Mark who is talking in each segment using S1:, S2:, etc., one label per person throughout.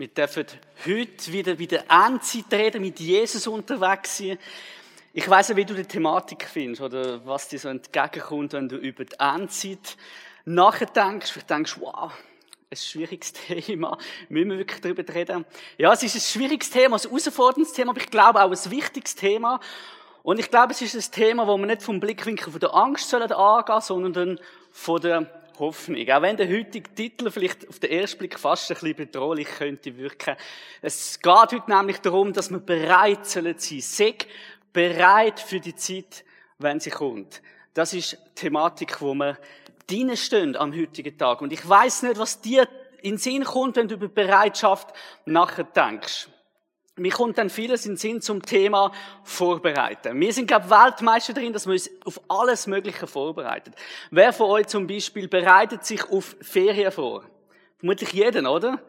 S1: Wir dürfen heute wieder bei der Endzeit reden, mit Jesus unterwegs sein. Ich weiss nicht, wie du die Thematik findest oder was dir so entgegenkommt, wenn du über die Endzeit nachdenkst. Vielleicht denkst du, wow, ein schwieriges Thema. Müssen wir wirklich darüber reden? Ja, es ist ein schwieriges Thema, ein herausforderndes Thema, aber ich glaube auch ein wichtiges Thema. Und ich glaube, es ist ein Thema, wo wir nicht vom Blickwinkel von der Angst sollen angehen, sondern von der Hoffnung. Auch wenn der heutige Titel vielleicht auf den ersten Blick fast ein bisschen bedrohlich könnte wirken. Es geht heute nämlich darum, dass wir bereit sollen sein. Sei bereit für die Zeit, wenn sie kommt. Das ist die Thematik, wo wir stehen am heutigen Tag. Und ich weiß nicht, was dir in den Sinn kommt, wenn du über Bereitschaft nachher denkst. Mir kommt dann vieles in den Sinn zum Thema Vorbereiten. Wir sind, glaube ich, Weltmeister darin, dass wir uns auf alles Mögliche vorbereiten. Wer von euch zum Beispiel bereitet sich auf Ferien vor? Vermutlich jeden, oder?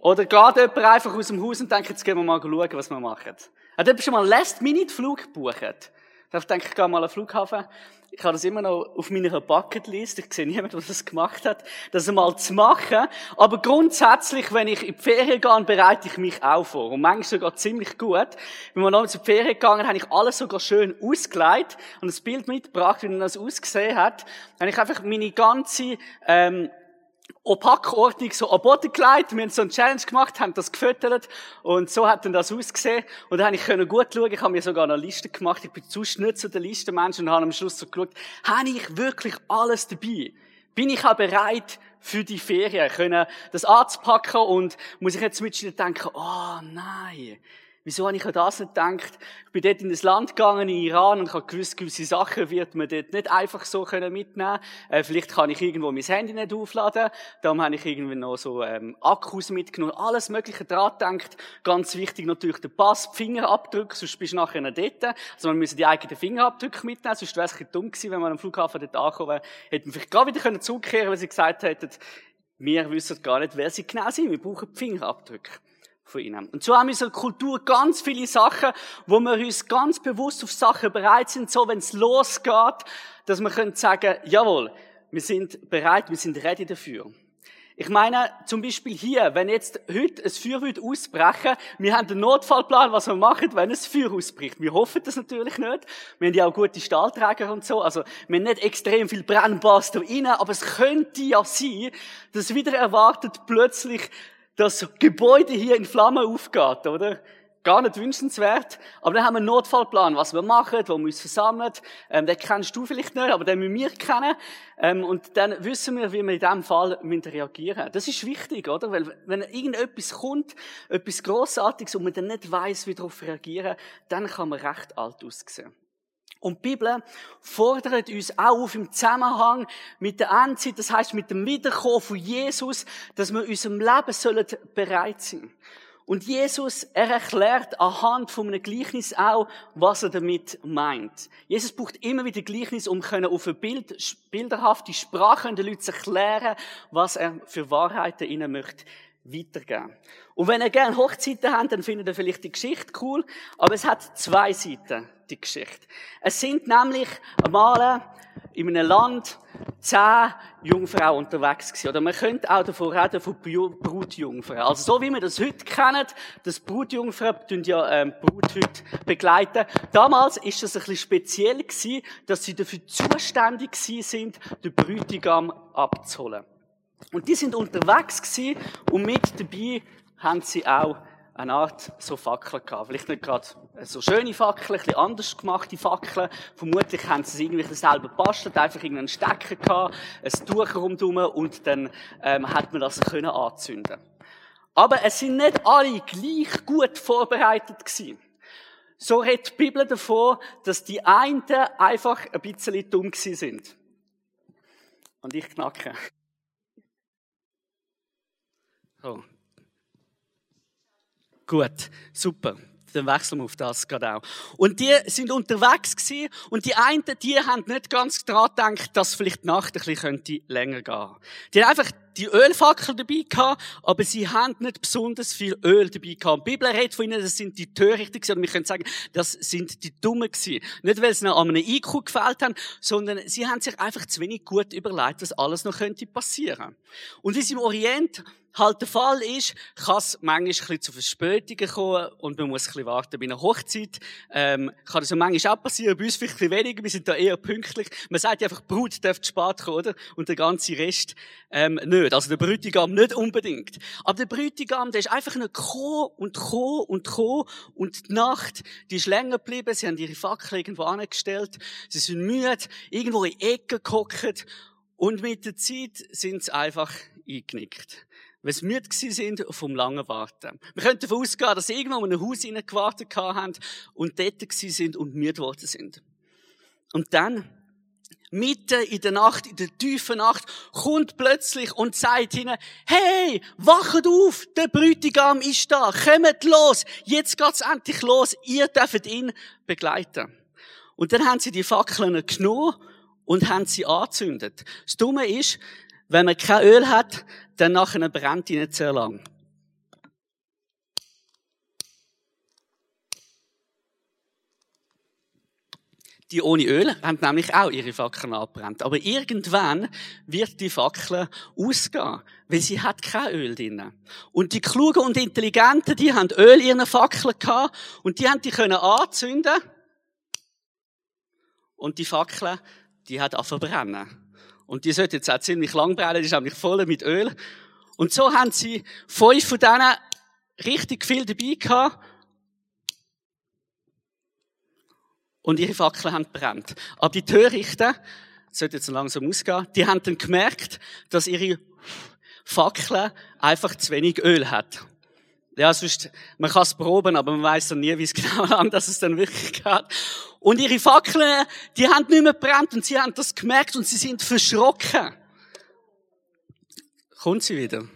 S1: Oder geht jemand einfach aus dem Haus und denkt, jetzt gehen wir mal schauen, was wir machen? Hat jemand schon mal Last-Minute-Flug gebucht? Ich denke, ich gehe mal an den Flughafen. Ich habe das immer noch auf meiner Bucketlist. Ich sehe niemanden, der das gemacht hat, das einmal zu machen. Aber grundsätzlich, wenn ich in die Ferien gehe, bereite ich mich auch vor. Und manchmal sogar ziemlich gut. Wenn wir noch in die Ferien gegangen, habe ich alles sogar schön ausgelegt und das Bild mitgebracht, wie das ausgesehen hat. Dann habe ich einfach meine ganze, ähm, Opackordnung so am Boden gelegt. Wir haben so eine Challenge gemacht, haben das gefüttert und so hat dann das ausgesehen. Und dann konnte ich gut schauen. Ich habe mir sogar eine Liste gemacht. Ich bin zu nicht zu der Listenmensch und habe am Schluss so geschaut, habe ich wirklich alles dabei? Bin ich auch bereit für die Ferien? Können das anzupacken und muss ich jetzt mit denken, oh nein, Wieso habe ich an das nicht gedacht? Ich bin dort in das Land gegangen, in Iran, und habe gewusst, gewisse Sachen wird man dort nicht einfach so mitnehmen können. Äh, vielleicht kann ich irgendwo mein Handy nicht aufladen. Darum habe ich irgendwie noch so ähm, Akkus mitgenommen. Alles Mögliche dran gedacht. Ganz wichtig natürlich der Pass, die Fingerabdrücke, sonst bist du nachher nicht dort. Also man müssen die eigenen Fingerabdrücke mitnehmen, sonst wäre es ein dumm gewesen, wenn man am Flughafen dort angekommen wäre. Hätten wir vielleicht gerade wieder zurückkehren können, weil sie gesagt hätten, wir wissen gar nicht, wer sie genau sind. Wir brauchen die Fingerabdrücke von ihnen. Und so haben wir in unserer Kultur ganz viele Sachen, wo wir uns ganz bewusst auf Sachen bereit sind, so wenn es losgeht, dass wir können sagen, jawohl, wir sind bereit, wir sind ready dafür. Ich meine, zum Beispiel hier, wenn jetzt heute ein Feuer wird ausbrechen, wir haben einen Notfallplan, was wir machen, wenn ein Feuer ausbricht. Wir hoffen das natürlich nicht. Wir haben ja auch gute Stahlträger und so. Also, wir haben nicht extrem viel Brennbass da rein, aber es könnte ja sein, dass wieder erwartet plötzlich das Gebäude hier in Flammen aufgeht, oder? Gar nicht wünschenswert. Aber dann haben wir einen Notfallplan, was wir machen, wo wir uns versammeln. Ähm, den kennst du vielleicht nicht, aber den müssen wir kennen. Ähm, und dann wissen wir, wie wir in diesem Fall reagieren müssen. Das ist wichtig, oder? Weil, wenn irgendetwas kommt, etwas Grossartiges, und man dann nicht weiss, wie darauf reagieren, dann kann man recht alt aussehen. Und die Bibel fordert uns auch auf im Zusammenhang mit der Endzeit, das heißt mit dem Wiederkommen von Jesus, dass wir unserem Leben sollen bereit sein. Und Jesus, er erklärt anhand von einem Gleichnis auch, was er damit meint. Jesus braucht immer wieder Gleichnis, um können auf eine Bild, bilderhafte Sprache den Leuten zu erklären, was er für Wahrheiten ihnen möchte weitergeben. Und wenn ihr gerne Hochzeiten habt, dann findet ihr vielleicht die Geschichte cool, aber es hat zwei Seiten die Geschichte. Es sind nämlich einmal in einem Land zehn Jungfrauen unterwegs gewesen. Oder man könnte auch davon reden von Brutjungfrauen. Also so wie wir das heute kennen, das Brutjungfrauen tun ja ähm, Brut heute begleiten. Damals ist das ein bisschen speziell gewesen, dass sie dafür zuständig sind, den Brütigam abzuholen. Und die sind unterwegs gewesen und mit dabei haben sie auch eine Art so Fackeln gehabt. Vielleicht nicht gerade so schöne Fackeln, ein bisschen anders gemachte Fackeln. Vermutlich haben sie es irgendwie selber gebastelt, einfach irgendeinen Stecker gehabt, ein Tuch rundherum und dann ähm, hat man das können anzünden. Aber es sind nicht alle gleich gut vorbereitet gewesen. So redet die Bibel davon, dass die einen einfach ein bisschen dumm gewesen sind. Und ich knacke. Oh, Gut, super. Dann wechseln wir auf das gerade auch. Und die sind unterwegs gewesen, und die einen, die haben nicht ganz daran gedacht, dass vielleicht die Nacht ein bisschen könnte länger gehen. Die haben einfach die Ölfackel dabei gehabt, aber sie haben nicht besonders viel Öl dabei gehabt. Die Bibel redet von ihnen, das sind die Törichten gewesen, und wir können sagen, das sind die Dummen gewesen. Nicht, weil sie noch an einem IQ gefällt haben, sondern sie haben sich einfach zu wenig gut überlegt, was alles noch könnte passieren. Und wie sie im Orient halt der Fall ist, kann es manchmal ein bisschen zu Verspätungen kommen und man muss ein bisschen warten bei einer Hochzeit. Ähm, kann das ja manchmal auch passieren, bei uns vielleicht ein bisschen weniger, wir sind da eher pünktlich. Man sagt einfach, Brut darf spät kommen, oder? Und der ganze Rest ähm, nicht. Also der Bräutigam nicht unbedingt. Aber der Bräutigam, der ist einfach nur gekommen und gekommen und gekommen und die Nacht, die ist länger geblieben, sie haben ihre Fackel irgendwo angestellt, sie sind müde, irgendwo in Ecken gehockt und mit der Zeit sind sie einfach eingenickt. Weil sie müde sind vom langen Warten. Wir könnten davon ausgehen, dass sie irgendwo in ein Haus gewartet haben und dort sind und müde geworden sind. Und dann, mitten in der Nacht, in der tiefen Nacht, kommt plötzlich und sagt ihnen, hey, wacht auf, der Bräutigam ist da, kommt los, jetzt geht's endlich los, ihr dürft ihn begleiten. Und dann haben sie die Fackeln genommen und haben sie angezündet. Das Dumme ist, wenn man kein Öl hat, dann nachher brennt nicht sehr lang. Die ohne Öl haben nämlich auch ihre Fackeln abbrennt. Aber irgendwann wird die Fackel ausgehen, weil sie hat kein Öl drin. Und die Klugen und Intelligenten, die haben Öl in ihren Fackeln gehabt und die haben die können anzünden. Und die Fackel, die hat auch verbrennen. Und die sollte jetzt auch ziemlich lang brennen, die ist nämlich voll mit Öl. Und so haben sie fünf von denen richtig viel dabei gehabt. Und ihre Fackeln haben brennt. Aber die Törichten, sollte jetzt langsam ausgehen, die haben dann gemerkt, dass ihre Fackel einfach zu wenig Öl hat. Ja, sonst, man kann es proben, aber man weiß dann nie, wie es genau lang, dass es dann wirklich geht. Und ihre Fackeln, die haben nicht mehr brennt und sie haben das gemerkt und sie sind verschrocken. Kommt sie wieder?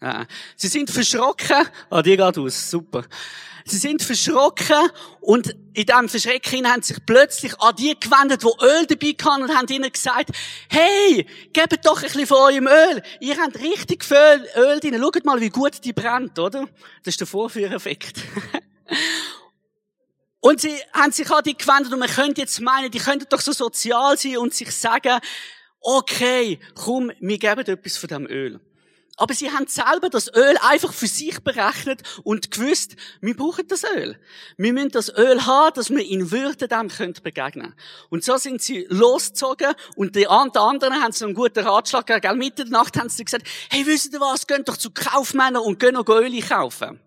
S1: Ja. Sie sind verschrocken. Ah, die geht aus. Super. Sie sind verschrocken und in diesem Verschrecken haben sich plötzlich an die gewendet, die Öl dabei hatten und haben ihnen gesagt, hey, gebt doch ein bisschen von eurem Öl. Ihr habt richtig viel Öl drin. Schaut mal, wie gut die brennt, oder? Das ist der Vorführeffekt. Und sie haben sich an die gewendet und man könnte jetzt meinen, die könnten doch so sozial sein und sich sagen, okay, komm, wir geben etwas von dem Öl. Aber sie haben selber das Öl einfach für sich berechnet und gewusst, wir brauchen das Öl. Wir müssen das Öl haben, dass wir in Würde dem begegnen können. Und so sind sie losgezogen und die anderen haben so einen guten Ratschlag gegeben. Mitte der Nacht haben sie gesagt, hey, wisst ihr was, geht doch zu Kaufmännern und gehen noch Öl kaufen.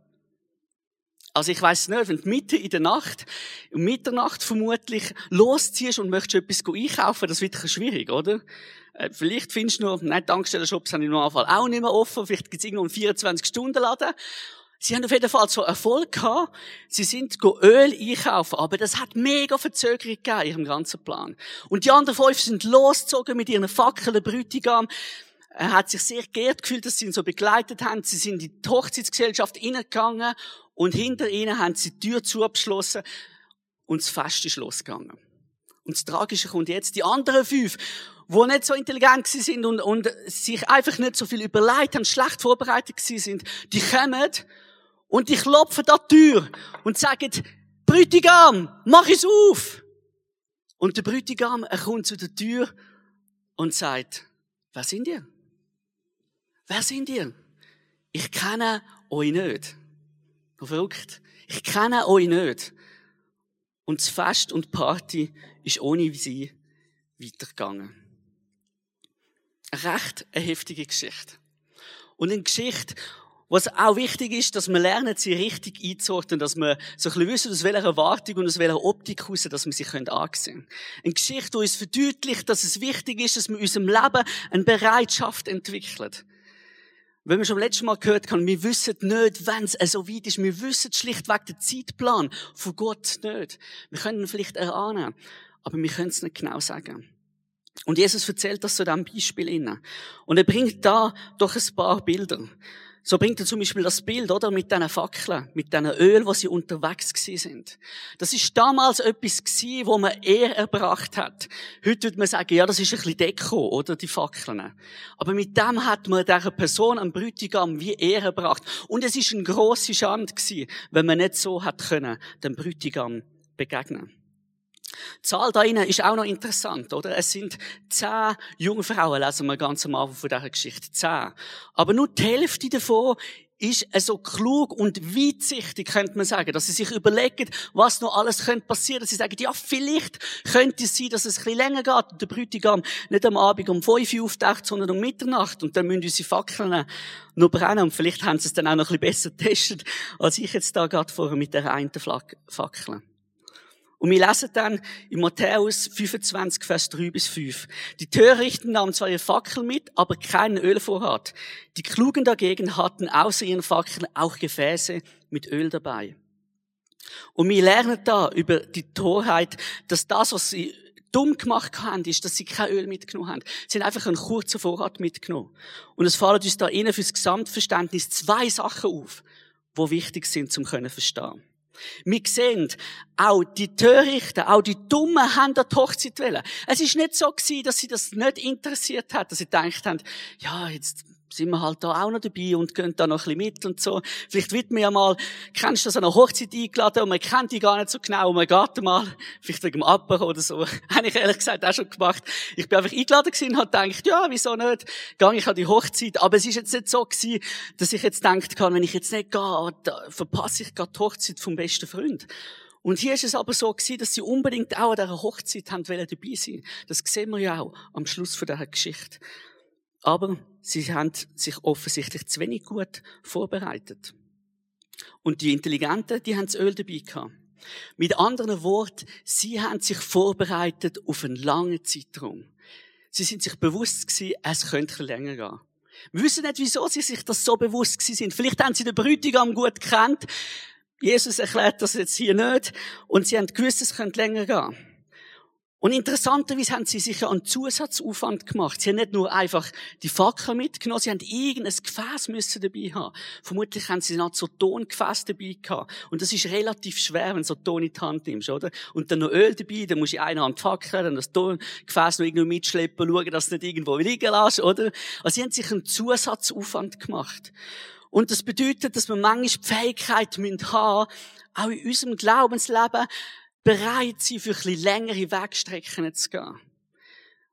S1: Also ich weiß nicht, wenn du mitten in der Nacht, um Mitternacht vermutlich losziehst und möchtest etwas einkaufen, das wird schwierig, oder? Äh, vielleicht findest du noch, nein, Tankstellenshops haben im Normalfall auch nicht mehr offen, vielleicht gibt es irgendwo einen 24-Stunden-Laden. Sie haben auf jeden Fall so Erfolg gehabt. Sie sind Öl einkaufen, aber das hat mega Verzögerung gegeben ihrem ganzen Plan. Und die anderen fünf sind losgezogen mit ihren Fackeln, Brütigam. Er hat sich sehr geehrt gefühlt, dass sie ihn so begleitet haben. Sie sind in die Hochzeitsgesellschaft hineingegangen und hinter ihnen haben sie die Tür zugeschlossen und das Fest ist losgegangen. Und das Tragische kommt jetzt, die anderen fünf, die nicht so intelligent sind und, und sich einfach nicht so viel überlegt haben, schlecht vorbereitet sind, die kommen und die klopfen an die Tür und sagen, Brütigam, mach es auf! Und der Brütigam, er kommt zu der Tür und sagt, wer sind ihr? Wer sind ihr? Ich kenne euch nicht. Verrückt. Ich kenne euch nicht. Und das Fest und Party ist ohne sie weitergegangen. Eine recht eine heftige Geschichte. Und eine Geschichte, was auch wichtig ist, dass wir lernen, sie richtig einzuordnen, dass wir so ein bisschen wissen, aus welcher Erwartung und aus welcher Optik heraus, dass wir sie ansehen können. Eine Geschichte, die uns verdeutlicht, dass es wichtig ist, dass wir in unserem Leben eine Bereitschaft entwickeln. Wenn wir schon letztes Mal gehört haben, wir wissen nicht, wenn es so weit ist. Wir wissen schlichtweg den Zeitplan von Gott nicht. Wir können ihn vielleicht erahnen, aber wir können es nicht genau sagen. Und Jesus erzählt das zu diesem Beispiel inne. Und er bringt da doch ein paar Bilder. So bringt er zum Beispiel das Bild, oder? Mit diesen Fackeln, mit diesen Öl, wo sie unterwegs gewesen sind. Das ist damals etwas gewesen, wo man eher erbracht hat. Heute würde man sagen, ja, das ist ein bisschen Deko, oder? Die Fackeln. Aber mit dem hat man dieser Person, einem Brütigam, wie Ehre erbracht. Und es ist eine grosse Schande gewesen, wenn man nicht so hat können, dem Brütigam begegnen. Die Zahl da innen ist auch noch interessant, oder? Es sind zehn Jungfrauen, lesen wir ganz am Anfang von dieser Geschichte. Zehn. Aber nur die Hälfte davon ist so klug und weitsichtig, könnte man sagen, dass sie sich überlegen, was noch alles könnte passieren. Sie sagen, ja, vielleicht könnte es sein, dass es ein bisschen länger geht und der Bräutigam nicht am Abend um 5 Uhr auftaucht, sondern um Mitternacht und dann müssen unsere Fackeln noch brennen und vielleicht haben sie es dann auch noch ein bisschen besser getestet, als ich jetzt da gerade vorher mit der einen Fackel. Und wir lesen dann in Matthäus 25, Vers 3 bis 5. Die Törichten nahmen zwar ihre Fackel mit, aber keinen Ölvorrat. Die Klugen dagegen hatten außer ihren Fackeln auch Gefäße mit Öl dabei. Und wir lernen da über die Torheit, dass das, was sie dumm gemacht haben, ist, dass sie kein Öl mitgenommen haben. Sie haben einfach einen kurzen Vorrat mitgenommen. Und es fallen uns da innen fürs Gesamtverständnis zwei Sachen auf, wo wichtig sind zum können verstehen. Wir sehen, auch die Törichten, auch die Dummen haben an die Hochzeit wollen. Es ist nicht so gewesen, dass sie das nicht interessiert hat, dass sie gedacht haben, ja, jetzt sind wir halt da auch noch dabei und gehen da noch ein bisschen mit und so. Vielleicht wird man ja mal, kennst du das an einer Hochzeit eingeladen und man kennt die gar nicht so genau und man geht mal, vielleicht wegen dem Apero oder so. Habe ich ehrlich gesagt auch schon gemacht. Ich bin einfach eingeladen gewesen und habe gedacht, ja, wieso nicht? Gehe ich an die Hochzeit. Aber es ist jetzt nicht so gewesen, dass ich jetzt gedacht habe, wenn ich jetzt nicht gehe, verpasse ich gerade die Hochzeit vom besten Freund. Und hier ist es aber so gewesen, dass sie unbedingt auch an dieser Hochzeit haben dabei sein. Das sehen wir ja auch am Schluss von dieser Geschichte. Aber sie haben sich offensichtlich zu wenig gut vorbereitet. Und die Intelligenten, die haben das Öl dabei gehabt. Mit anderen Worten, sie haben sich vorbereitet auf einen langen Zeitraum. Sie sind sich bewusst gewesen, es könnte länger gehen. Wir wissen nicht, wieso sie sich das so bewusst gewesen sind. Vielleicht haben sie den Bräutigam gut gekannt. Jesus erklärt das jetzt hier nicht. Und sie haben gewusst, es könnte länger gehen. Und interessanterweise haben sie sich einen Zusatzaufwand gemacht. Sie haben nicht nur einfach die Fackel mitgenommen, sie haben irgendein Gefäß müssen dabei haben. Vermutlich haben sie noch so Tongefäß dabei gehabt. Und das ist relativ schwer, wenn du so Ton in die Hand nimmst, oder? Und dann noch Öl dabei, dann musst du in einer Hand fackeln, dann das Tongefäß noch irgendwo mitschleppen, schauen, dass du nicht irgendwo liegen lässt, oder? Also sie haben sich einen Zusatzaufwand gemacht. Und das bedeutet, dass wir manchmal die Fähigkeit haben müssen auch in unserem Glaubensleben bereit sein, für ein bisschen längere Wegstrecken zu gehen.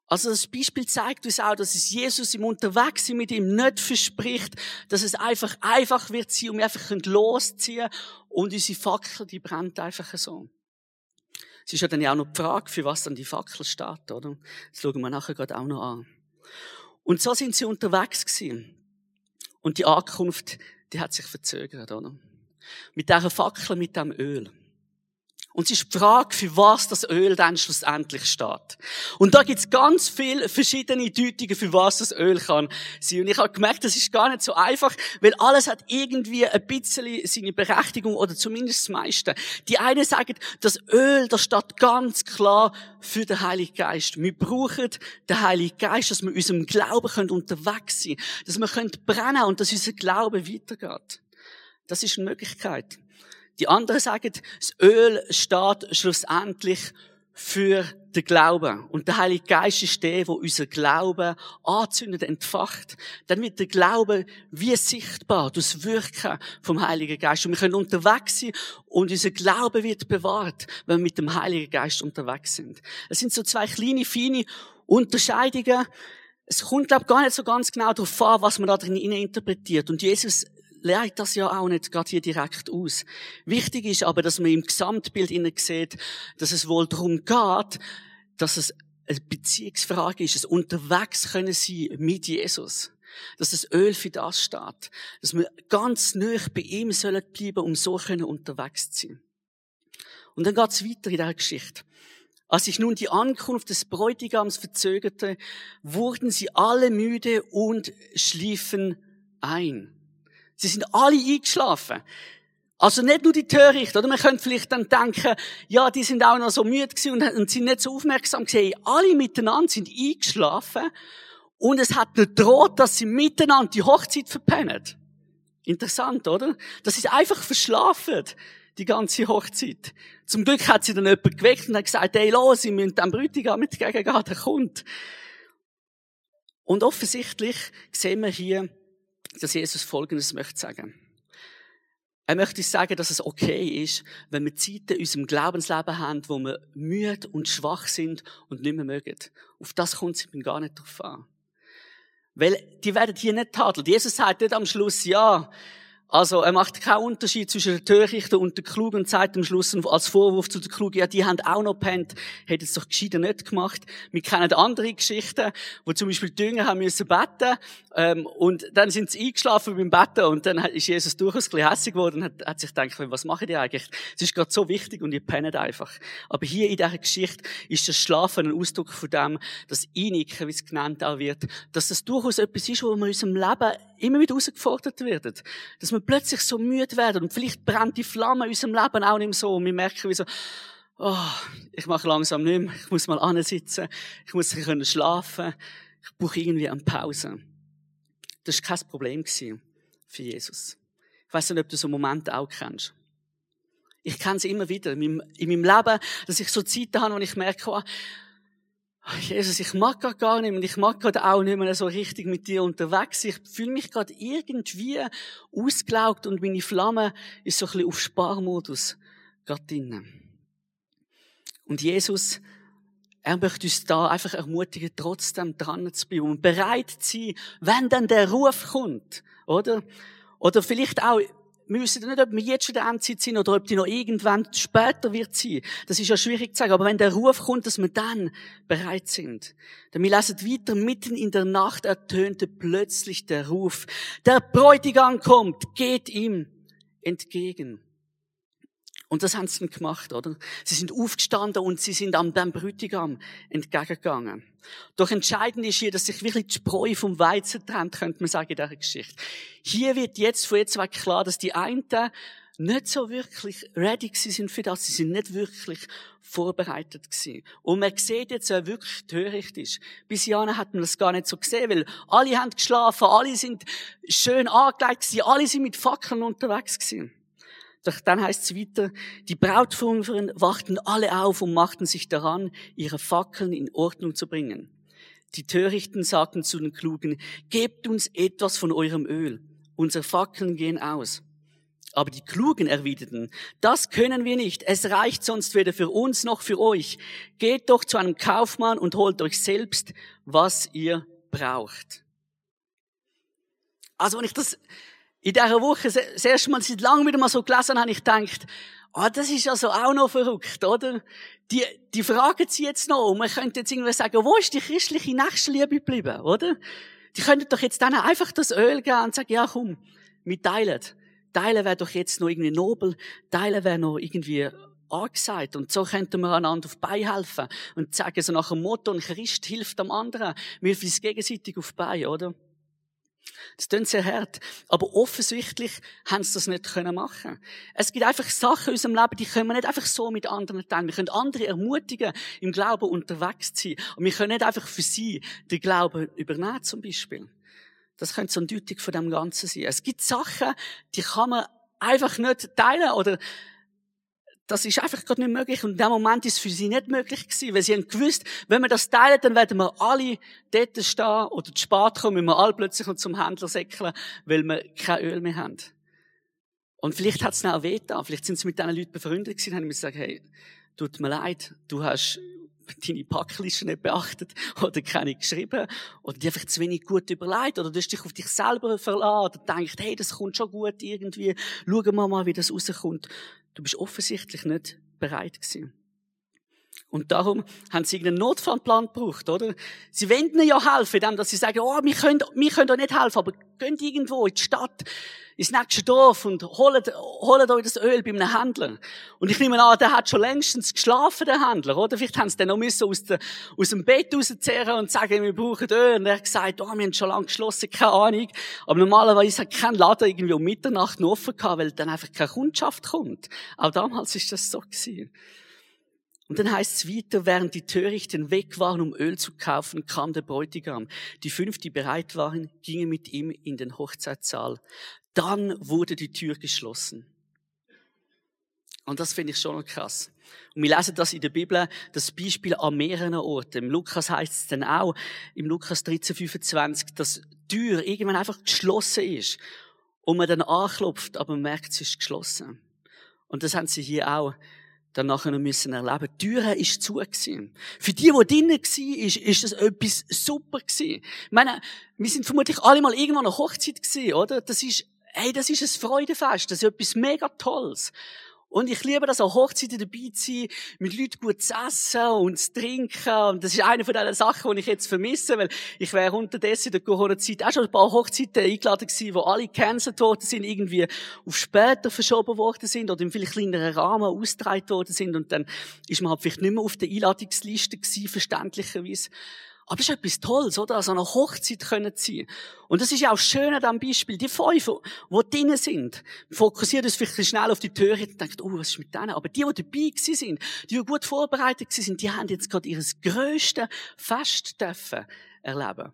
S1: Also das Beispiel zeigt uns auch, dass es Jesus im Unterwegssein mit ihm nicht verspricht, dass es einfach einfach wird sein wir einfach losziehen und unsere Fackel, die brennt einfach so. Es ist ja dann ja auch noch die Frage, für was dann die Fackel steht, oder? Das schauen wir nachher gerade auch noch an. Und so sind sie unterwegs gewesen. Und die Ankunft, die hat sich verzögert, oder? Mit dieser Fackel, mit dem Öl. Und es ist die Frage, für was das Öl dann schlussendlich steht. Und da gibt's ganz viele verschiedene Deutungen, für was das Öl kann sein. Und ich habe gemerkt, das ist gar nicht so einfach, weil alles hat irgendwie ein bisschen seine Berechtigung oder zumindest das meiste. Die einen sagen, das Öl, das steht ganz klar für den Heiligen Geist. Wir brauchen den Heiligen Geist, dass wir unserem Glauben können unterwegs sein können, dass wir können brennen und dass unser Glaube weitergeht. Das ist eine Möglichkeit. Die anderen sagen, das Öl steht schlussendlich für den Glauben. Und der Heilige Geist ist der, wo unser Glauben anzündet, entfacht. Dann wird der Glaube wie sichtbar durch das Wirken vom Heiligen Geist. Und wir können unterwegs sein und unser Glaube wird bewahrt, wenn wir mit dem Heiligen Geist unterwegs sind. Es sind so zwei kleine, feine Unterscheidungen. Es kommt, glaube ich, gar nicht so ganz genau darauf an, was man da drin interpretiert. Und Jesus legt das ja auch nicht gerade hier direkt aus. Wichtig ist aber, dass man im Gesamtbild innen sieht, dass es wohl darum geht, dass es eine Beziehungsfrage ist, es unterwegs können sie mit Jesus. Dass das Öl für das steht. Dass wir ganz nah bei ihm sollen bleiben, um so unterwegs zu sein. Und dann geht's weiter in dieser Geschichte. Als sich nun die Ankunft des Bräutigams verzögerte, wurden sie alle müde und schliefen ein. Sie sind alle eingeschlafen. Also nicht nur die Törichte, oder? Man könnte vielleicht dann denken, ja, die sind auch noch so müde gewesen und, sind nicht so aufmerksam gewesen. Alle miteinander sind eingeschlafen und es hat nicht droht, dass sie miteinander die Hochzeit verpennen. Interessant, oder? Das ist einfach verschlafen, die ganze Hochzeit. Zum Glück hat sie dann jemand geweckt und hat gesagt, hey, los, Sie müssen dem Bräutigam mitgegengehen, der kommt. Und offensichtlich sehen wir hier, dass Jesus Folgendes möchte sagen. Er möchte sagen, dass es okay ist, wenn wir Zeiten in unserem Glaubensleben haben, wo wir müde und schwach sind und nicht mehr mögen. Auf das kommt es ihm gar nicht drauf an. Weil die werden hier nicht tadelt. Jesus sagt nicht am Schluss, ja, also er macht keinen Unterschied zwischen der Törichten und der Klugen und sagt am Schluss als Vorwurf zu der Klugen, ja, die haben auch noch pennt, hätten es doch gescheiter nicht gemacht. Wir kennen andere Geschichten, wo zum Beispiel die Jünger haben müssen beten ähm, und dann sind sie eingeschlafen beim Betten und dann ist Jesus durchaus ein bisschen hässlich geworden und hat, hat sich gedacht, was machen die eigentlich? Es ist gerade so wichtig und ihr pennt einfach. Aber hier in dieser Geschichte ist das Schlafen ein Ausdruck von dem, das Einigen, wie es genannt auch wird, dass das durchaus etwas ist, wo wir in unserem Leben immer wieder herausgefordert werden. Dass wir plötzlich so müde werden und vielleicht brennt die Flamme in unserem Leben auch nicht mehr so und wir merken wie so, oh, ich mache langsam nicht mehr, ich muss mal ansitzen, ich muss können schlafen, ich brauche irgendwie eine Pause. Das war kein Problem für Jesus. Ich weiß nicht, ob du so Momente auch kennst. Ich kenne es immer wieder in meinem, in meinem Leben, dass ich so Zeiten habe, wo ich merke, oh, Jesus, ich mag gerade gar nicht mehr, ich mag gerade auch nicht mehr so richtig mit dir unterwegs. Ich fühle mich gerade irgendwie ausgelaugt und meine Flamme ist so ein bisschen auf Sparmodus gerade drinnen. Und Jesus, er möchte uns da einfach ermutigen, trotzdem dran zu bleiben und bereit zu sein, wenn dann der Ruf kommt, oder? Oder vielleicht auch wir wissen nicht, ob wir jetzt schon der Endzeit sind oder ob die noch irgendwann später wird sein. Das ist ja schwierig zu sagen. Aber wenn der Ruf kommt, dass wir dann bereit sind. Denn wir lesen weiter, mitten in der Nacht ertönte plötzlich der Ruf. Der Bräutigam kommt, geht ihm entgegen. Und das haben sie dann gemacht, oder? Sie sind aufgestanden und sie sind am dem Brütigam entgegengegangen. Doch entscheidend ist hier, dass sich wirklich die Spreu vom Weizen trennt, könnte man sagen, in dieser Geschichte. Hier wird jetzt von jetzt weg klar, dass die einen nicht so wirklich ready sind für das. Sie sind nicht wirklich vorbereitet gewesen. Und man sieht jetzt, wer wirklich töricht ist. Bis Jana hat man das gar nicht so gesehen, weil alle haben geschlafen, alle sind schön angelegt gewesen, alle sind mit Fackeln unterwegs gewesen. Doch dann heißt es weiter, die Brautjungfern wachten alle auf und machten sich daran, ihre Fackeln in Ordnung zu bringen. Die Törichten sagten zu den Klugen, gebt uns etwas von eurem Öl. Unsere Fackeln gehen aus. Aber die Klugen erwiderten, das können wir nicht. Es reicht sonst weder für uns noch für euch. Geht doch zu einem Kaufmann und holt euch selbst, was ihr braucht. Also wenn ich das in dieser Woche das erste Mal seit langem wieder mal so gelesen habe, ich gedacht, ah, oh, das ist also auch noch verrückt, oder? Die, die fragen sie jetzt noch, und man könnte jetzt irgendwie sagen, wo ist die christliche Nächstenliebe geblieben, oder? Die könnten doch jetzt dann einfach das Öl geben und sagen, ja komm, wir teilen. Teilen wäre doch jetzt noch irgendwie nobel, teilen wäre noch irgendwie angesagt. Und so könnten wir einander auf Bein helfen und sagen so nach dem Motto, ein Christ hilft am anderen. Wir uns gegenseitig auf Bein, oder? Das klingt sehr hart. Aber offensichtlich haben sie das nicht können machen. Es gibt einfach Sachen in unserem Leben, die können wir nicht einfach so mit anderen teilen. Wir können andere ermutigen, im Glauben unterwegs zu sein. Und wir können nicht einfach für sie den Glauben übernehmen, zum Beispiel. Das könnte so ein Deutung von dem Ganzen sein. Es gibt Sachen, die kann man einfach nicht teilen oder das ist einfach gerade nicht möglich. Und in dem Moment ist es für sie nicht möglich gewesen, weil sie haben gewusst, wenn wir das teilen, dann werden wir alle dort stehen oder zu spät kommen, wenn wir alle plötzlich zum Händler säckeln, weil wir kein Öl mehr haben. Und vielleicht hat es auch weh da. Vielleicht sind sie mit diesen Leuten befreundet gewesen und haben gesagt, hey, tut mir leid, du hast deine Packliste nicht beachtet oder keine geschrieben oder die einfach zu wenig gut überlegt oder du hast dich auf dich selber verlassen oder denkst, hey, das kommt schon gut irgendwie, schauen wir mal, wie das rauskommt. Du bist offensichtlich nicht bereit gewesen. Und darum haben sie irgendeinen Notfallplan gebraucht, oder? Sie wollen ja helfen, indem dass sie sagen, oh, wir können, wir können euch nicht helfen, aber geht irgendwo in die Stadt, ins nächste Dorf und holt, holt euch das Öl bei einem Händler. Und ich nehme an, der hat schon längstens geschlafen, der Händler, oder? Vielleicht haben sie dann noch müssen aus, der, aus dem Bett rauszehren und sagen, wir brauchen Öl. Und er hat gesagt, oh, wir haben schon lange geschlossen, keine Ahnung. Aber normalerweise hat kein Laden irgendwie um Mitternacht noch offen gehabt, weil dann einfach keine Kundschaft kommt. Auch damals ist das so gewesen. Und dann heißt es weiter, während die Törichten weg waren, um Öl zu kaufen, kam der Bräutigam. Die fünf, die bereit waren, gingen mit ihm in den Hochzeitssaal. Dann wurde die Tür geschlossen. Und das finde ich schon krass. Und wir lesen das in der Bibel, das Beispiel an mehreren Orten. Im Lukas heißt es dann auch, im Lukas 13, 25, dass die Tür irgendwann einfach geschlossen ist. und man dann anklopft, aber man merkt, es ist geschlossen. Und das haben sie hier auch dann nachher noch müssen erleben. Die Tür ist zu gewesen. Für die, die drinnen waren, ist, ist das etwas super gewesen. Ich meine, wir sind vermutlich alle mal irgendwann an Hochzeit gewesen, oder? Das ist, hey, das ist ein Freudefest. Das ist etwas mega Tolles. Und ich liebe das, an Hochzeiten dabei zu sein, mit Leuten gut zu essen und zu trinken. Und das ist eine von den Sachen, die ich jetzt vermisse, weil ich wäre unterdessen in der Corona-Zeit auch schon ein paar Hochzeiten eingeladen gewesen, wo alle cancelled worden sind, irgendwie auf später verschoben worden sind oder in viel kleineren Rahmen ausgetragen worden sind. Und dann ist man halt vielleicht nicht mehr auf der Einladungsliste gewesen, verständlicherweise. Aber das ist etwas Tolles, oder? Also einer Hochzeit können ziehen. Und das ist ja auch schön an diesem Beispiel. Die fünf, die drinnen sind, fokussiert uns vielleicht schnell auf die Tür und denkt, oh, was ist mit denen? Aber die, die dabei gewesen sind, die, die gut vorbereitet sind, die haben jetzt gerade ihr grösstes Fest dürfen erleben.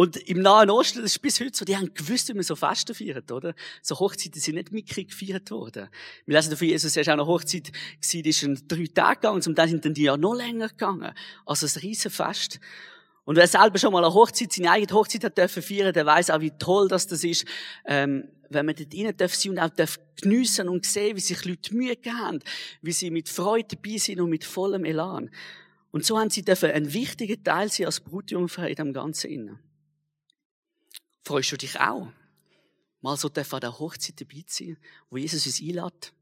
S1: Und im Nahen Osten, das ist bis heute so, die haben gewusst, wie man so Festen feiert, oder? So Hochzeiten sind nicht mitkrieg gefeiert worden. Wir lesen davon, Jesus ist auch eine Hochzeit gewesen, die ist in drei Tage gegangen, und zum Teil sind dann die ja noch länger gegangen. Also ein riesen Fest. Und wer selber schon mal eine Hochzeit, seine eigene Hochzeit hat dürfen feiern, der weiß auch, wie toll das, das ist, ähm, wenn man dort rein darf sein und auch darf geniessen und sehen, wie sich Leute Mühe haben, wie sie mit Freude dabei sind und mit vollem Elan. Und so haben sie dürfen ein wichtiger Teil sein als Brutjungfer in dem Ganzen innen. Freust du dich auch, mal so an der Hochzeit dabei zu sein, wo Jesus uns einlädt?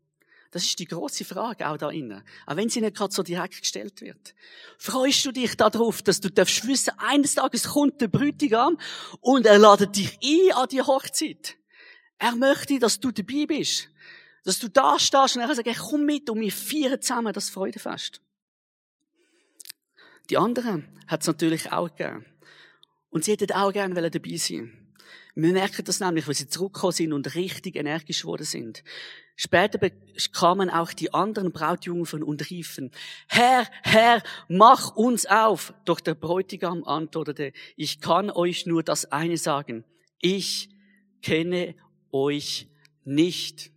S1: Das ist die große Frage auch da innen. Auch wenn sie nicht gerade so direkt gestellt wird. Freust du dich darauf, dass du darfst wissen, eines Tages kommt der Bräutigam und er ladet dich ein an die Hochzeit. Er möchte, dass du dabei bist. Dass du da stehst und er sagt, komm mit und wir feiern zusammen das Freudefest. Die anderen hat es natürlich auch gegeben. Und sie hätten auch gerne dabei sein wir merken das nämlich, wenn sie zurückgekommen sind und richtig energisch geworden sind. Später kamen auch die anderen Brautjungfern und riefen, Herr, Herr, mach uns auf. Doch der Bräutigam antwortete, ich kann euch nur das eine sagen. Ich kenne euch nicht.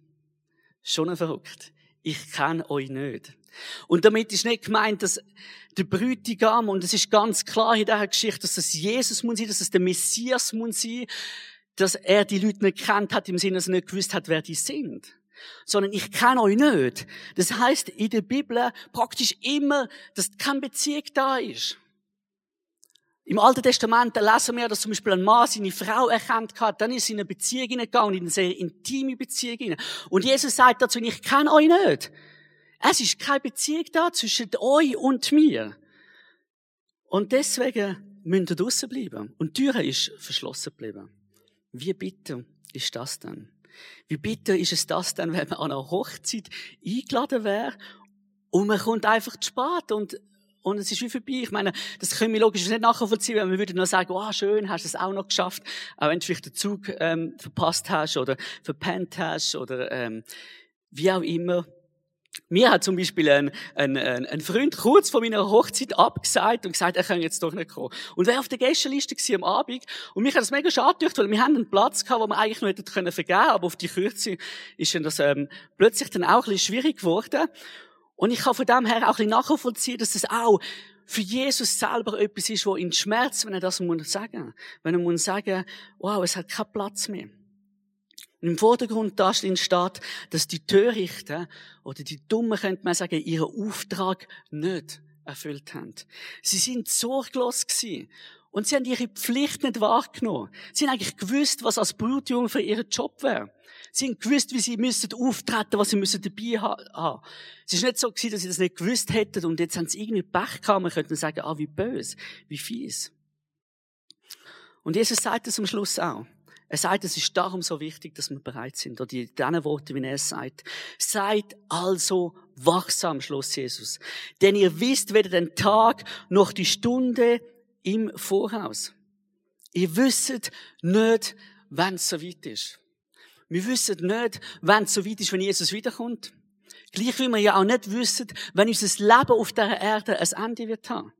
S1: Schon verrückt. Ich kenne euch nicht. Und damit ist nicht gemeint, dass der Bräutigam, und es ist ganz klar in dieser Geschichte, dass es Jesus muss sein, dass es der Messias muss sein, dass er die Leute nicht kennt hat, im Sinne, dass er nicht gewusst hat, wer die sind. Sondern ich kenne euch nicht. Das heißt in der Bibel praktisch immer, dass keine Beziehung da ist. Im Alten Testament lesen wir, dass zum Beispiel ein Mann seine Frau erkannt hat, dann ist er in eine Beziehung gegangen, in eine sehr intime Beziehung. Und Jesus sagt dazu, ich kenne euch nicht. Es ist keine Beziehung da zwischen euch und mir. Und deswegen müsst ihr draussen bleiben. Und die Tür ist verschlossen geblieben. Wie bitter ist das denn? Wie bitter ist es das denn, wenn man an einer Hochzeit eingeladen wäre und man kommt einfach zu spät und und es ist wie vorbei. Ich meine, das können wir logisch nicht nachvollziehen, wenn man würde nur sagen, oh, schön, hast du es auch noch geschafft, auch wenn du vielleicht den Zug ähm, verpasst hast oder verpennt hast oder ähm, wie auch immer. Mir hat zum Beispiel ein, ein, ein, Freund kurz vor meiner Hochzeit abgesagt und gesagt, er kann jetzt doch nicht kommen. Und er war auf der Gästeliste am Abend und mich hat das mega schade gedacht, weil wir haben einen Platz gehabt, wo wir eigentlich noch hätten können vergeben, aber auf die Kürze ist dann das ähm, plötzlich dann auch ein bisschen schwierig geworden. Und ich kann von dem her auch ein bisschen nachvollziehen, dass das auch für Jesus selber etwas ist, wo ihn schmerzt, wenn er das muss sagen. Wenn er muss sagen, wow, es hat keinen Platz mehr. Und im Vordergrund da steht, dass die Törichten oder die Dummen, könnte man sagen, ihren Auftrag nicht erfüllt haben. Sie sind sorglos gewesen. Und sie haben ihre Pflicht nicht wahrgenommen. Sie haben eigentlich gewusst, was als Brutjungfer ihr Job wäre. Sie haben gewusst, wie sie müssen auftreten, was sie müssen dabei haben. Es ist nicht so gewesen, dass sie das nicht gewusst hätten und jetzt haben sie irgendwie Pech gehabt. Man könnte sagen, ah, wie böse, wie fies. Und Jesus sagt es am Schluss auch. Er sagt, es ist darum so wichtig, dass wir bereit sind. Oder in diesen Worten, wie er es sagt. Seid also wachsam, Schluss Jesus. Denn ihr wisst weder den Tag noch die Stunde im Voraus. Ihr wisst nicht, wann es so weit ist. Wir wissen nicht, wann es so weit ist, wenn Jesus wiederkommt. Gleich wie wir ja auch nicht wissen, wenn unser Leben auf dieser Erde ein Ende wird haben.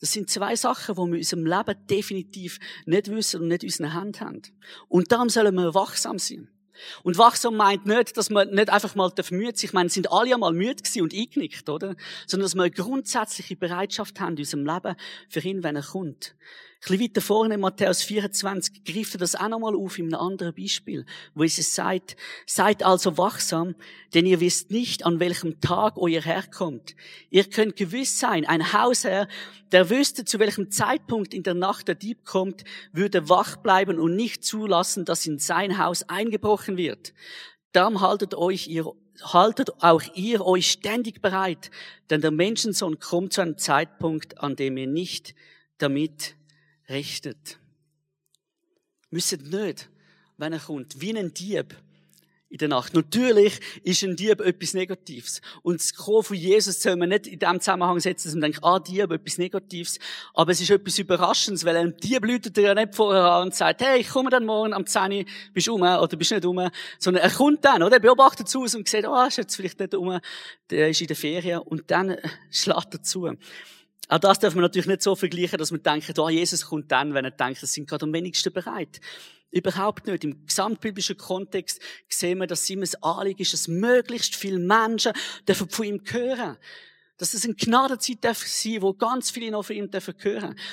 S1: Das sind zwei Sachen, die wir in unserem Leben definitiv nicht wissen und nicht in unseren Händen haben. Und darum sollen wir wachsam sein. Und wachsam meint nicht, dass man nicht einfach mal müde sein Ich meine, sind alle einmal müde gewesen und eingenickt, oder? Sondern dass wir eine grundsätzliche Bereitschaft haben in unserem Leben für ihn, wenn er kommt. Bisschen weiter vorne in Matthäus 24 greift er das auch nochmal auf in einem anderen Beispiel, wo es sagt, seid also wachsam, denn ihr wisst nicht, an welchem Tag euer Herr kommt. Ihr könnt gewiss sein, ein Hausherr, der wüsste, zu welchem Zeitpunkt in der Nacht der Dieb kommt, würde wach bleiben und nicht zulassen, dass in sein Haus eingebrochen wird. Darum haltet euch ihr haltet auch ihr euch ständig bereit, denn der Menschensohn kommt zu einem Zeitpunkt, an dem ihr nicht damit richtet. Müssen nicht, wenn er kommt, wie ein Dieb in der Nacht. Natürlich ist ein Dieb etwas Negatives. Und das Kommen von Jesus soll man nicht in dem Zusammenhang setzen, dass man denkt, ah, Dieb, etwas Negatives. Aber es ist etwas Überraschendes, weil ein Dieb läutet ja nicht vorher an und sagt, hey, ich komme dann morgen am 10 Uhr, bist du um oder bist du nicht um, sondern er kommt dann, oder? Er beobachtet zu und sieht, ah, oh, ist jetzt vielleicht nicht um, der ist in der Ferien und dann schlägt er zu. Auch das darf man natürlich nicht so vergleichen, dass man denkt, oh, Jesus kommt dann, wenn er denkt, es sind gerade am wenigsten bereit. Überhaupt nicht. Im gesamtbiblischen Kontext sehen wir, dass ihm ein Anliegen ist, dass möglichst viele Menschen dürfen von ihm hören. Dass es eine Gnadenzeit darf sein, wo ganz viele noch von ihm dürfen.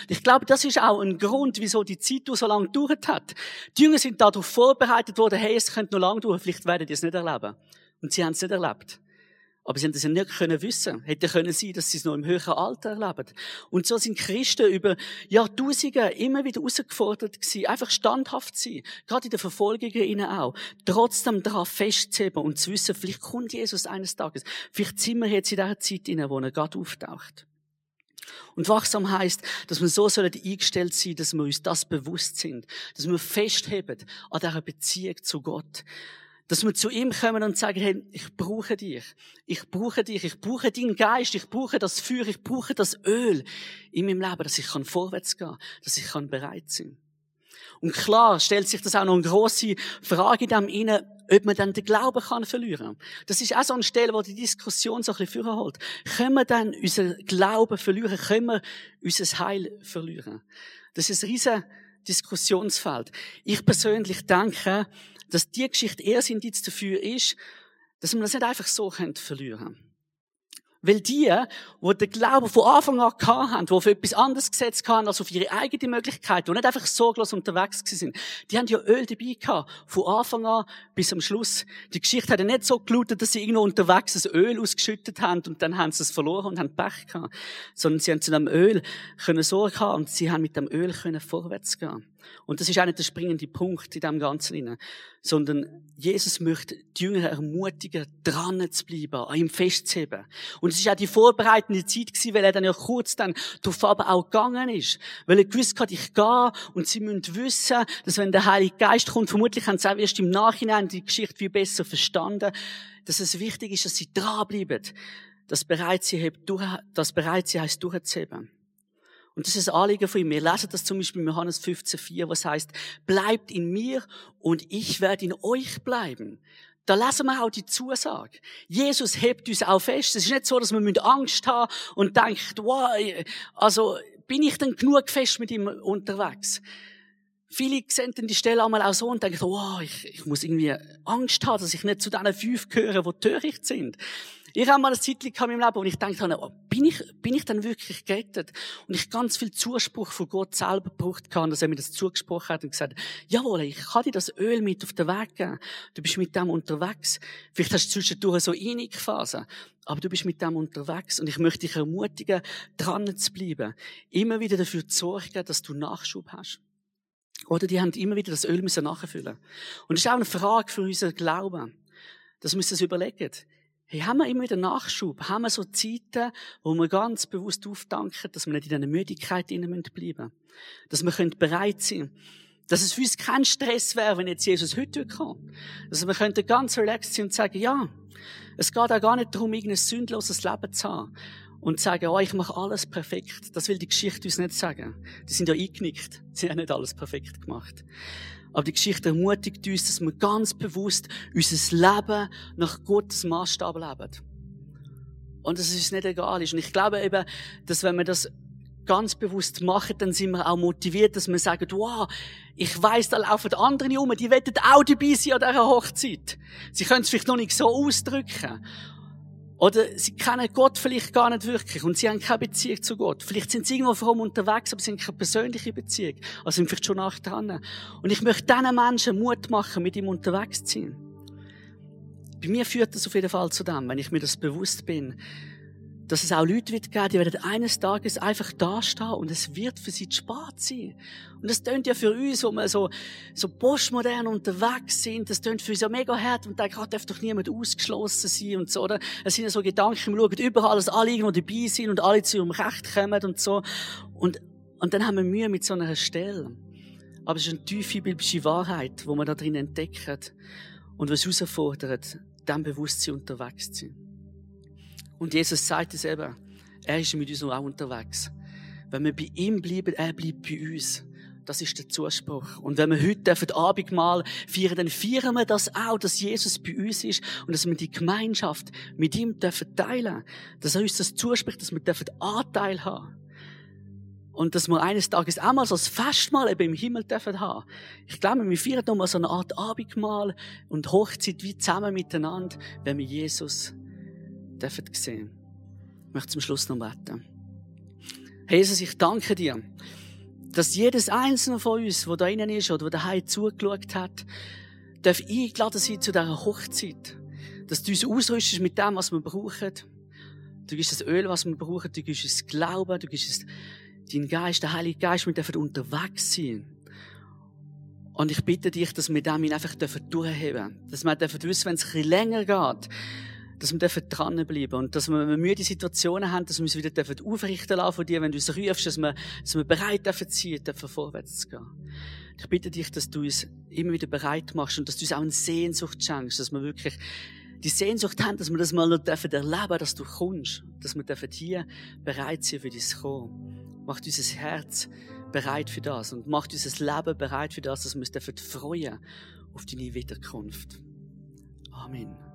S1: Ich glaube, das ist auch ein Grund, wieso die Zeit so lange gedauert hat. Die Jünger sind darauf vorbereitet worden, hey, es könnte noch lange dauern, vielleicht werden die es nicht erleben. Und sie haben es nicht erlebt. Aber sie haben das ja nicht können wissen. Hätte können sein, dass sie es noch im höheren Alter erleben. Und so sind Christen über Jahrtausende immer wieder herausgefordert gewesen, einfach standhaft zu sein. Gerade in den Verfolgungen ihnen auch. Trotzdem daran festzuheben und zu wissen, vielleicht kommt Jesus eines Tages. Vielleicht sind wir jetzt in dieser Zeit in wo er gerade auftaucht. Und wachsam heißt, dass wir so sollen eingestellt sein, dass wir uns das bewusst sind, dass wir festheben an dieser Beziehung zu Gott. Dass wir zu ihm kommen und sagen, hey, ich brauche dich. Ich brauche dich. Ich brauche deinen Geist. Ich brauche das Feuer. Ich brauche das Öl in meinem Leben, dass ich kann vorwärts gehen, dass ich kann bereit sein. Und klar stellt sich das auch noch eine grosse Frage in dem inne, ob man dann den Glauben kann verlieren. Das ist auch so eine Stelle, wo die Diskussion so ein bisschen holt. Können wir dann unseren Glauben verlieren? Können wir unser Heil verlieren? Das ist ein riesen Diskussionsfeld. Ich persönlich denke, dass die Geschichte eher ein Indiz dafür ist, dass man das nicht einfach so verlieren kann. Weil die, die den Glauben von Anfang an hatten, die auf etwas anderes gesetzt haben als auf ihre eigene Möglichkeit, die nicht einfach sorglos unterwegs sind, die haben ja Öl dabei gehabt, von Anfang an bis am Schluss. Die Geschichte hat ja nicht so gelautet, dass sie irgendwo unterwegs das Öl ausgeschüttet haben und dann haben sie es verloren und haben Pech gehabt. Sondern sie haben zu dem Öl können Sorge haben und sie haben mit dem Öl können vorwärts gehen. Und das ist auch nicht der springende Punkt in dem Ganzen, sondern Jesus möchte die Jünger ermutigen, dran zu bleiben, an ihm festzuheben. Und es war auch die vorbereitende Zeit gewesen, weil er dann ja kurz dann darauf aber auch gegangen ist. Weil er gewusst hat, ich gehe und sie müssen wissen, dass wenn der Heilige Geist kommt, vermutlich haben sie auch erst im Nachhinein die Geschichte viel besser verstanden, dass es wichtig ist, dass sie dranbleiben. Das bereit sie, das bereit sie heißt durchzuheben. Und das ist ein Anliegen von ihm. Wir lesen das zum Beispiel in Johannes 15,4, was heißt, bleibt in mir und ich werde in euch bleiben. Da lesen wir auch die Zusage. Jesus hebt uns auch fest. Es ist nicht so, dass wir Angst haben und denkt, wow, also bin ich denn genug fest mit ihm unterwegs? Viele sehen dann die Stelle einmal auch so und denken, wow, ich, ich muss irgendwie Angst haben, dass ich nicht zu diesen fünf gehöre, die töricht sind. Ich habe mal eine Zeit in meinem Leben, wo ich gedacht oh, bin ich, bin ich dann wirklich gerettet? Und ich ganz viel Zuspruch von Gott selber gebraucht habe, dass er mir das zugesprochen hat und gesagt, jawohl, ich kann dir das Öl mit auf den Weg geben. Du bist mit dem unterwegs. Vielleicht hast du zwischendurch so einige Phasen. Aber du bist mit dem unterwegs und ich möchte dich ermutigen, dran zu bleiben. Immer wieder dafür zu sorgen, dass du Nachschub hast. Oder die haben immer wieder das Öl müssen nachfüllen. Und das ist auch eine Frage für unseren Glauben. Dass wir uns das überlegen. Hey, haben wir immer wieder Nachschub? Haben wir so Zeiten, wo wir ganz bewusst aufdanken, dass wir nicht in dieser Müdigkeit bleiben müssen? Dass wir bereit sein können. Dass es für uns kein Stress wäre, wenn jetzt Jesus heute kommt. Dass wir ganz relaxed sein und sagen, ja, es geht auch gar nicht darum, irgendein sündloses Leben zu haben. Und sagen, oh, ich mache alles perfekt. Das will die Geschichte uns nicht sagen. Die sind ja eingenickt. Sie haben nicht alles perfekt gemacht. Aber die Geschichte ermutigt uns, dass wir ganz bewusst unser Leben nach Gottes Maßstab leben. Und dass es uns nicht egal ist. Und ich glaube eben, dass wenn wir das ganz bewusst machen, dann sind wir auch motiviert, dass wir sagen, wow, ich weiss, da laufen andere um, die wollen auch dabei sein an dieser Hochzeit. Sie können es vielleicht noch nicht so ausdrücken. Oder sie kennen Gott vielleicht gar nicht wirklich und sie haben keine Beziehung zu Gott. Vielleicht sind sie irgendwo vor unterwegs, aber sie haben keine persönliche Beziehung. Also sind vielleicht schon nach dran. Und ich möchte diesen Menschen Mut machen, mit ihm unterwegs zu sein. Bei mir führt das auf jeden Fall zu dem, wenn ich mir das bewusst bin, dass es auch Leute wird geben, die werden eines Tages einfach dastehen und es wird für sie spät sein. Und das tönt ja für uns, wo wir so, so postmodern unterwegs sind, das tönt für uns ja mega hart und denken, ah, darf doch niemand ausgeschlossen sein und so, oder? Es sind ja so Gedanken, wir schauen überall, dass alle irgendwo dabei sind und alle zu ihrem Recht kommen und so. Und, und dann haben wir Mühe mit so einer Stelle. Aber es ist eine tiefe biblische Wahrheit, wo man da drin entdeckt und was herausfordert, dem Bewusstsein unterwegs zu sein. Und Jesus sagt es eben, er ist mit uns auch unterwegs. Wenn wir bei ihm bleiben, er bleibt bei uns. Das ist der Zuspruch. Und wenn wir heute Abendmahl feiern, dann feiern wir das auch, dass Jesus bei uns ist und dass wir die Gemeinschaft mit ihm dürfen teilen. Dass er uns das zuspricht, dass wir dürfen Anteil haben. Und dass wir eines Tages auch mal so ein Festmahl eben im Himmel dürfen haben. Ich glaube, wir feiern nochmal so eine Art Abendmahl und Hochzeit wie zusammen miteinander, wenn wir Jesus dürfen sehen. Ich möchte zum Schluss noch beten. Jesus, ich danke dir, dass jedes einzelne von uns, wo da innen ist oder wo daheim zugeschaut hat, darf eingeladen sein zu dieser Hochzeit. Dass du uns ausrüstest mit dem, was wir brauchen. Du gibst das Öl, was wir brauchen. Du gibst das Glauben. Du gibst es dein Geist, der Heilige Geist, wir dürfen unterwegs sein. Und ich bitte dich, dass wir damit einfach durchheben dürfen. Dass wir wissen, wenn es ein bisschen länger geht, dass wir dürfen dranbleiben und dass wir, wenn wir müde Situationen haben, dass wir uns wieder dürfen aufrichten lassen von dir, wenn du uns rufst, dass wir, dass wir bereit dürfen sein, dürfen vorwärts zu gehen. Ich bitte dich, dass du uns immer wieder bereit machst und dass du uns auch eine Sehnsucht schenkst, dass wir wirklich die Sehnsucht haben, dass wir das mal noch dürfen erleben, dass du kommst, dass wir dürfen hier bereit sein für dein Kommen. Macht unser Herz bereit für das und macht unser Leben bereit für das, dass wir uns dürfen freuen auf deine Wiederkunft. Amen.